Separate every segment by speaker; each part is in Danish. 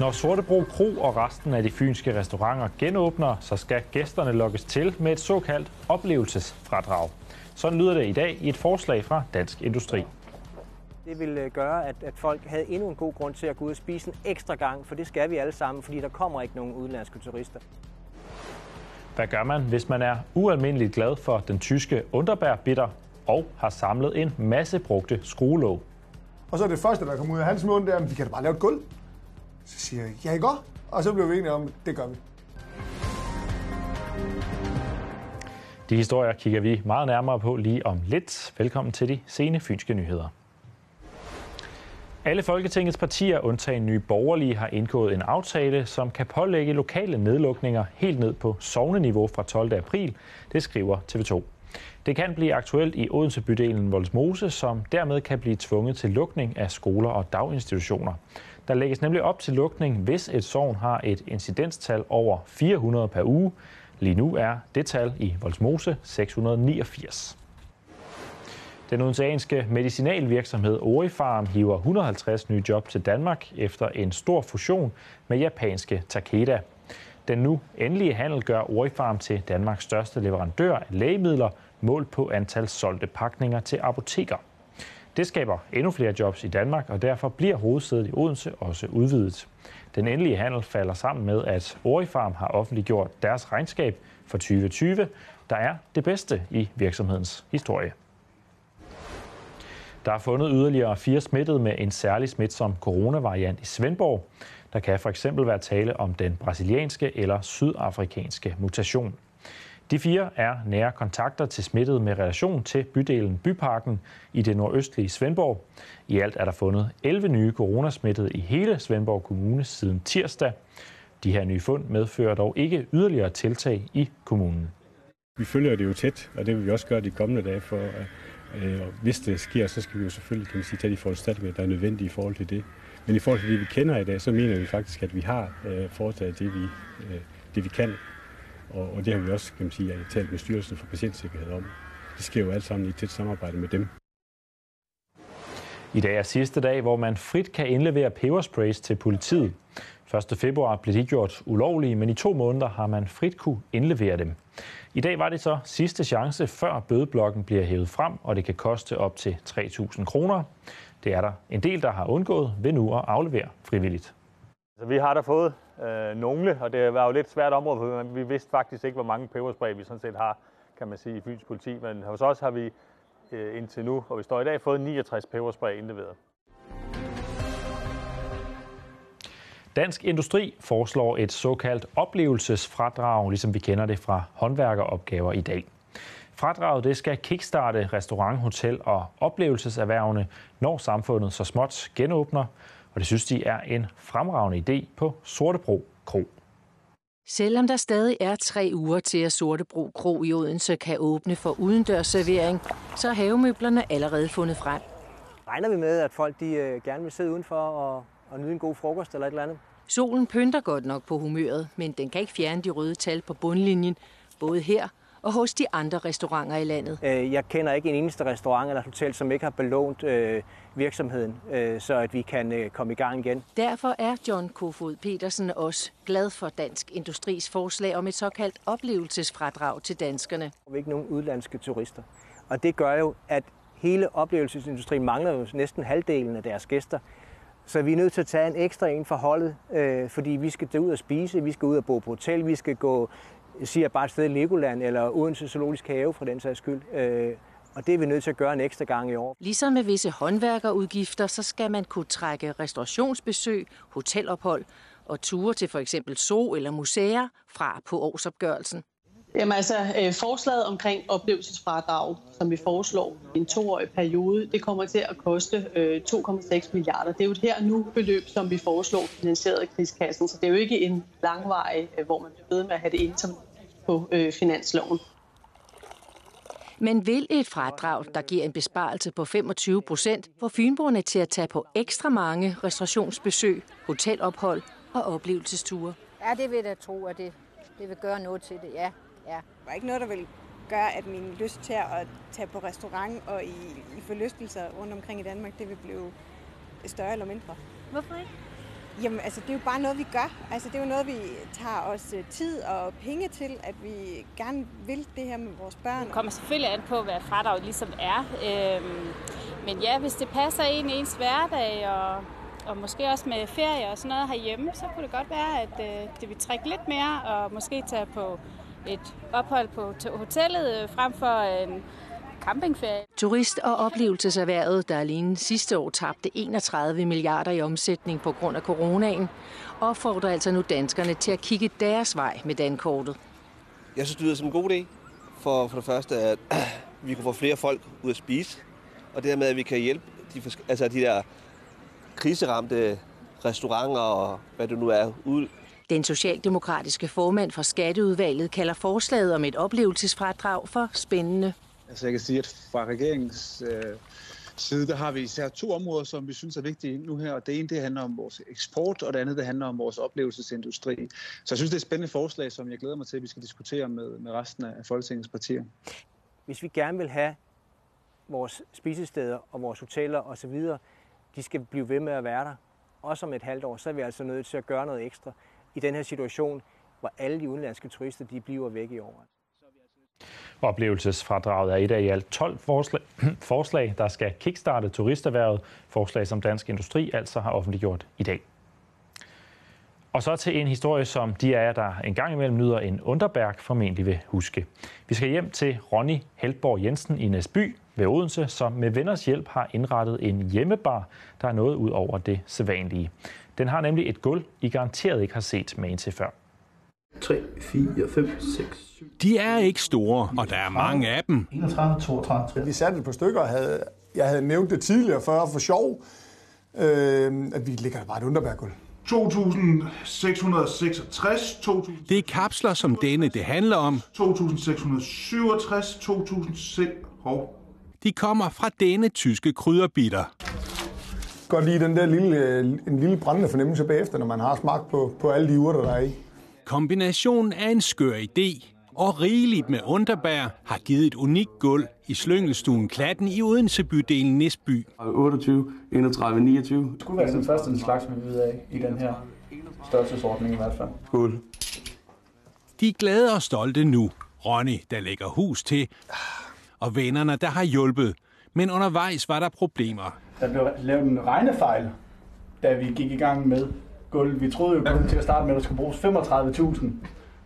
Speaker 1: Når Sortebro Kro og resten af de fynske restauranter genåbner, så skal gæsterne lokkes til med et såkaldt oplevelsesfradrag. Sådan lyder det i dag i et forslag fra Dansk Industri.
Speaker 2: Det vil øh, gøre, at, at folk havde endnu en god grund til at gå ud og spise en ekstra gang, for det skal vi alle sammen, fordi der kommer ikke nogen udenlandske turister.
Speaker 1: Hvad gør man, hvis man er ualmindeligt glad for den tyske underbærbitter og har samlet en masse brugte skruelåg?
Speaker 3: Og så er det første, der kommer ud af hans mund, det er, at vi kan da bare lave et gulv. Så siger jeg, ja, ikke Og så blev vi enige om, det gør vi.
Speaker 1: De historier kigger vi meget nærmere på lige om lidt. Velkommen til de sene fynske nyheder. Alle Folketingets partier, undtagen nye borgerlige, har indgået en aftale, som kan pålægge lokale nedlukninger helt ned på sovneniveau fra 12. april. Det skriver TV2. Det kan blive aktuelt i Odense bydelen Voldsmose, som dermed kan blive tvunget til lukning af skoler og daginstitutioner. Der lægges nemlig op til lukning, hvis et sovn har et incidenstal over 400 per uge. Lige nu er det tal i Voldsmose 689. Den odenseanske medicinalvirksomhed Orifarm hiver 150 nye job til Danmark efter en stor fusion med japanske Takeda. Den nu endelige handel gør Orifarm til Danmarks største leverandør af lægemidler, målt på antal solgte pakninger til apoteker. Det skaber endnu flere jobs i Danmark, og derfor bliver hovedsædet i Odense også udvidet. Den endelige handel falder sammen med, at Orifarm har offentliggjort deres regnskab for 2020, der er det bedste i virksomhedens historie. Der er fundet yderligere fire smittede med en særlig smitsom coronavariant i Svendborg. Der kan for eksempel være tale om den brasilianske eller sydafrikanske mutation. De fire er nære kontakter til smittede med relation til bydelen Byparken i det nordøstlige Svendborg. I alt er der fundet 11 nye coronasmittede i hele Svendborg Kommune siden tirsdag. De her nye fund medfører dog ikke yderligere tiltag i kommunen.
Speaker 4: Vi følger det jo tæt, og det vil vi også gøre de kommende dage for Øh, og hvis det sker, så skal vi jo selvfølgelig kan man sige, tage de foranstaltninger, der er nødvendige i forhold til det. Men i forhold til det, vi kender i dag, så mener vi faktisk, at vi har øh, foretaget det, vi, øh, det, vi kan. Og, og det har vi også kan man sige, talt med Styrelsen for Patientsikkerhed om. Det sker jo alt sammen i tæt samarbejde med dem.
Speaker 1: I dag er sidste dag, hvor man frit kan indlevere pebersprays til politiet. 1. februar blev de gjort ulovlige, men i to måneder har man frit kunne indlevere dem. I dag var det så sidste chance, før bødeblokken bliver hævet frem, og det kan koste op til 3.000 kroner. Det er der en del, der har undgået ved nu at aflevere frivilligt.
Speaker 5: Altså, vi har da fået øh, nogle, og det var jo lidt svært område, for vi vidste faktisk ikke, hvor mange peberspray vi sådan set har, kan man sige, i Fyns politi. Men hos os har vi øh, indtil nu, og vi står i dag, fået 69 peberspray indleveret.
Speaker 1: Dansk Industri foreslår et såkaldt oplevelsesfradrag, ligesom vi kender det fra håndværkeropgaver i dag. Fradraget det skal kickstarte restaurant, hotel og oplevelseserhvervene, når samfundet så småt genåbner, og det synes de er en fremragende idé på Sortebro Kro.
Speaker 6: Selvom der stadig er tre uger til, at Sortebro Kro i Odense kan åbne for udendørsservering, så er havemøblerne allerede fundet frem.
Speaker 2: Regner vi med, at folk de øh, gerne vil sidde udenfor og, og nyde en god frokost eller et eller andet?
Speaker 6: Solen pynter godt nok på humøret, men den kan ikke fjerne de røde tal på bundlinjen, både her og hos de andre restauranter i landet.
Speaker 2: Øh, jeg kender ikke en eneste restaurant eller hotel, som ikke har belånt øh, virksomheden, øh, så at vi kan komme i gang igen.
Speaker 6: Derfor er John Kofod Petersen også glad for Dansk Industris forslag om et såkaldt oplevelsesfradrag til danskerne.
Speaker 2: Vi er ikke nogen udlandske turister, og det gør jo, at hele oplevelsesindustrien mangler jo næsten halvdelen af deres gæster. Så vi er nødt til at tage en ekstra en for holdet, øh, fordi vi skal ud og spise, vi skal ud og bo på hotel, vi skal gå, siger bare et sted i Legoland eller Odense Zoologisk Have for den sags skyld. Øh, og det er vi nødt til at gøre en ekstra gang i år.
Speaker 6: Ligesom med visse håndværkerudgifter, så skal man kunne trække restaurationsbesøg, hotelophold og ture til for eksempel zoo eller museer fra på årsopgørelsen.
Speaker 7: Jamen altså, øh, forslaget omkring oplevelsesfradrag, som vi foreslår i en toårig periode, det kommer til at koste øh, 2,6 milliarder. Det er jo et her nu beløb, som vi foreslår finansieret af krigskassen, så det er jo ikke en langvej, øh, hvor man bliver ved med at have det ind som på øh, finansloven.
Speaker 6: Men vil et fradrag, der giver en besparelse på 25 procent, få fynboerne til at tage på ekstra mange restaurationsbesøg, hotelophold og oplevelsesture?
Speaker 8: Ja, det vil jeg tro, at det, det vil gøre noget til det, ja. Ja.
Speaker 9: Der er ikke noget, der vil gøre, at min lyst til at tage på restaurant og i, i forlystelser rundt omkring i Danmark, det vil blive større eller mindre.
Speaker 8: Hvorfor ikke?
Speaker 9: Jamen, altså, det er jo bare noget, vi gør. Altså, det er jo noget, vi tager os øh, tid og penge til, at vi gerne vil det her med vores børn.
Speaker 10: Det kommer selvfølgelig an på, hvad fradraget ligesom er. Øhm, men ja, hvis det passer ind i ens hverdag, og, og måske også med ferie og sådan noget herhjemme, så kunne det godt være, at øh, det vil trække lidt mere, og måske tage på et ophold på hotellet øh, frem for en campingferie.
Speaker 6: Turist- og oplevelseserhvervet, der alene sidste år tabte 31 milliarder i omsætning på grund af coronaen, opfordrer altså nu danskerne til at kigge deres vej med dankortet.
Speaker 11: Jeg synes, det lyder som en god idé. For, for det første, at vi kunne få flere folk ud at spise, og dermed, at vi kan hjælpe de, altså de der kriseramte restauranter og hvad det nu er, ud
Speaker 6: den socialdemokratiske formand for Skatteudvalget kalder forslaget om et oplevelsesfradrag for spændende.
Speaker 12: Altså jeg kan sige, at fra regeringens øh, side, der har vi især to områder, som vi synes er vigtige nu her. Og det ene, det handler om vores eksport, og det andet, det handler om vores oplevelsesindustri. Så jeg synes, det er et spændende forslag, som jeg glæder mig til, at vi skal diskutere med, med resten af Folketingets partier.
Speaker 2: Hvis vi gerne vil have vores spisesteder og vores hoteller osv., de skal blive ved med at være der, også om et halvt år, så er vi altså nødt til at gøre noget ekstra i den her situation, hvor alle de udenlandske turister de bliver væk i år.
Speaker 1: Oplevelsesfradraget er et af i alt 12 forslag, forslag, der skal kickstarte turisterhvervet. Forslag, som Dansk Industri altså har offentliggjort i dag. Og så til en historie, som de af jer, der en gang imellem nyder en underberg, formentlig vil huske. Vi skal hjem til Ronny Heldborg Jensen i Næsby ved Odense, som med venners hjælp har indrettet en hjemmebar, der er noget ud over det sædvanlige. Den har nemlig et gulv, I garanteret ikke har set med til før.
Speaker 13: 3, 4, 5, 6, 7.
Speaker 14: De er ikke store, og der er mange af dem.
Speaker 3: 31, 32, 30. Vi satte et par stykker, og havde, jeg havde nævnt det tidligere før for sjov, øh, at vi ligger bare et underbærgulv.
Speaker 14: 2666, 2000. Det er kapsler som denne, det handler om.
Speaker 15: 2667, 2006. Hov.
Speaker 14: De kommer fra denne tyske krydderbitter.
Speaker 3: Godt lide den der lille, en lille brændende fornemmelse bagefter, når man har smagt på, på alle de urter, der er i.
Speaker 14: Kombinationen af en skør idé og rigeligt med underbær har givet et unikt gulv i slyngelstuen Klatten i Odense bydelen Næsby.
Speaker 13: 28, 31, 29.
Speaker 16: Det skulle være den første slags, vi ved af i den her størrelsesordning i hvert fald.
Speaker 13: Skål.
Speaker 14: De er glade og stolte nu. Ronny, der lægger hus til, og vennerne, der har hjulpet. Men undervejs var der problemer.
Speaker 16: Der blev lavet en regnefejl, da vi gik i gang med gulv. Vi troede jo kun til at starte med, at der skulle bruges 35.000.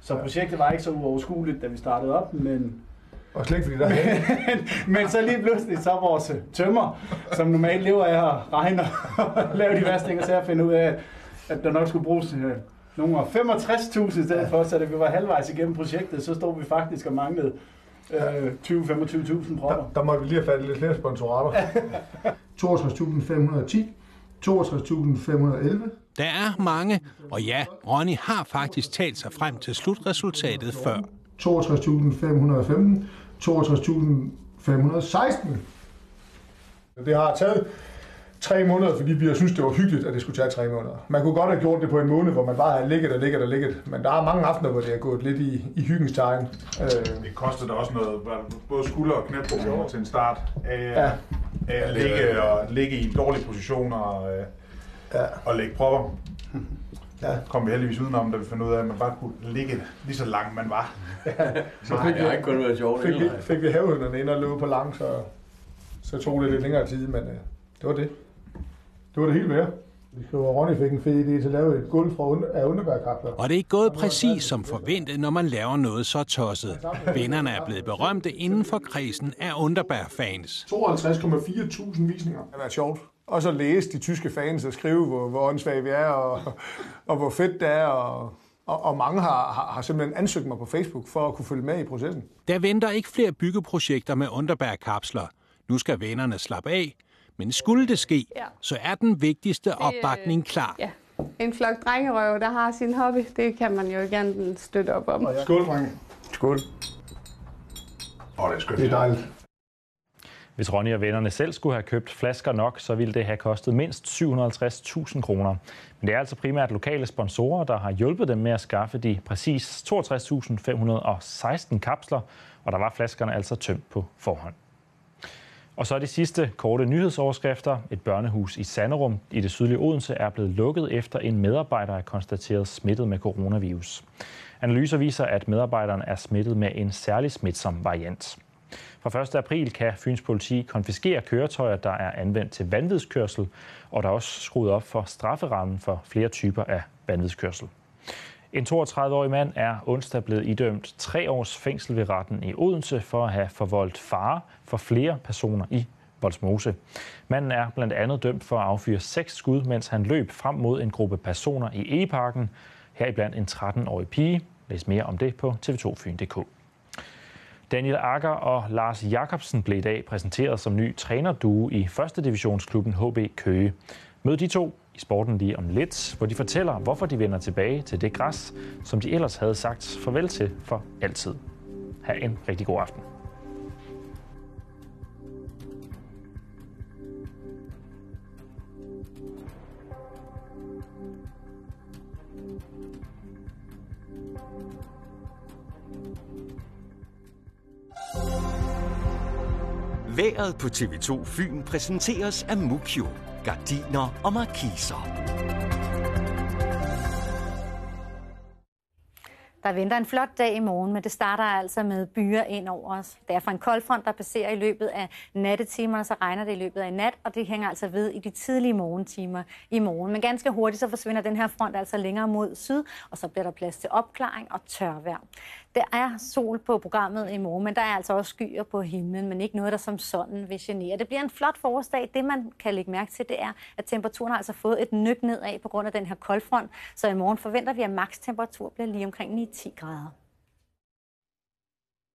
Speaker 16: Så projektet var ikke så uoverskueligt, da vi startede op, men...
Speaker 3: Og slet ikke fordi der er
Speaker 16: men, men så lige pludselig, så vores tømmer, som normalt lever af at regne og lave de værste ting, og så at finde ud af, at der nok skulle bruges øh, nogle 65.000 i stedet for, så da vi var halvvejs igennem projektet, så stod vi faktisk og manglede øh, 20-25.000 propper.
Speaker 3: Der, der måtte vi lige have fat lidt flere sponsorater.
Speaker 15: 62.510, 62.511.
Speaker 14: Der er mange, og ja, Ronny har faktisk talt sig frem til slutresultatet før.
Speaker 15: 62.515, 62.516.
Speaker 3: Det har taget tre måneder, fordi vi har synes, det var hyggeligt, at det skulle tage tre måneder. Man kunne godt have gjort det på en måned, hvor man bare havde ligget og ligget og ligget, men der er mange aftener, hvor det er gået lidt i, i hyggens tegn.
Speaker 15: Øh. Det kostede da også noget, både skulder og knæproblemer til en start af, ja. af at ligge, og ligge i dårlige positioner og, øh, ja. og lægge propper. Ja. kom vi heldigvis udenom, da vi fandt ud af, at man bare kunne ligge lige så langt man var. Ja.
Speaker 13: Så fik Nej, vi, ikke kun været sjovt.
Speaker 3: Fik, vi, fik vi havhønderne ind og løbe på lang, så, så tog det lidt længere tid, men øh, det var det. Det var det hele værd. Vi skriver, at Ronny fik en fed idé til at lave et gulv fra under, af underbærkapsler.
Speaker 14: Og det er ikke gået præcis som forventet, når man laver noget så tosset. Vinderne er blevet berømte inden for kredsen af underbærfans.
Speaker 3: 52,4 tusind visninger. Det har været sjovt. Og så læse de tyske fans og skrive, hvor, hvor åndssvage vi er, og, og hvor fedt det er, og, og, og mange har, har, har simpelthen ansøgt mig på Facebook for at kunne følge med i processen.
Speaker 14: Der venter ikke flere byggeprojekter med underbærkapsler. Nu skal vennerne slappe af, men skulle det ske, ja. så er den vigtigste opbakning klar. Ja.
Speaker 17: En flok drengerøv, der har sin hobby, det kan man jo gerne støtte op om.
Speaker 3: Skål, drenge.
Speaker 15: Skål. Åh, oh, det er skønt.
Speaker 3: Det er dejligt.
Speaker 1: Hvis Ronny og vennerne selv skulle have købt flasker nok, så ville det have kostet mindst 750.000 kroner. Men det er altså primært lokale sponsorer, der har hjulpet dem med at skaffe de præcis 62.516 kapsler, og der var flaskerne altså tømt på forhånd. Og så er de sidste korte nyhedsoverskrifter. Et børnehus i Sanderum i det sydlige Odense er blevet lukket efter en medarbejder er konstateret smittet med coronavirus. Analyser viser, at medarbejderen er smittet med en særlig smitsom variant. Fra 1. april kan Fyns politi konfiskere køretøjer, der er anvendt til vanvidskørsel, og der er også skruet op for strafferammen for flere typer af vanvidskørsel. En 32-årig mand er onsdag blevet idømt tre års fængsel ved retten i Odense for at have forvoldt fare for flere personer i Voldsmose. Manden er blandt andet dømt for at affyre seks skud, mens han løb frem mod en gruppe personer i E-parken, heriblandt en 13-årig pige. Læs mere om det på tv2fyn.dk. Daniel Akker og Lars Jakobsen blev i dag præsenteret som ny trænerduo i 1. divisionsklubben HB Køge. Mød de to i sporten lige om lidt, hvor de fortæller, hvorfor de vender tilbage til det græs, som de ellers havde sagt farvel til for altid. Ha' en rigtig god aften.
Speaker 18: Været på TV2 Fyn præsenteres af Mukio. Gardiner og markiser.
Speaker 19: Der venter en flot dag i morgen, men det starter altså med byer ind over os. Det er fra en koldfront, der passerer i løbet af nattetimerne, så regner det i løbet af nat, og det hænger altså ved i de tidlige morgentimer i morgen. Men ganske hurtigt så forsvinder den her front altså længere mod syd, og så bliver der plads til opklaring og tørvejr. Der er sol på programmet i morgen, men der er altså også skyer på himlen, men ikke noget, der som sådan vil genere. Det bliver en flot forårsdag. Det, man kan lægge mærke til, det er, at temperaturen har altså fået et nyk nedad på grund af den her koldfront. Så i morgen forventer vi, at makstemperatur bliver lige omkring 9-10 grader.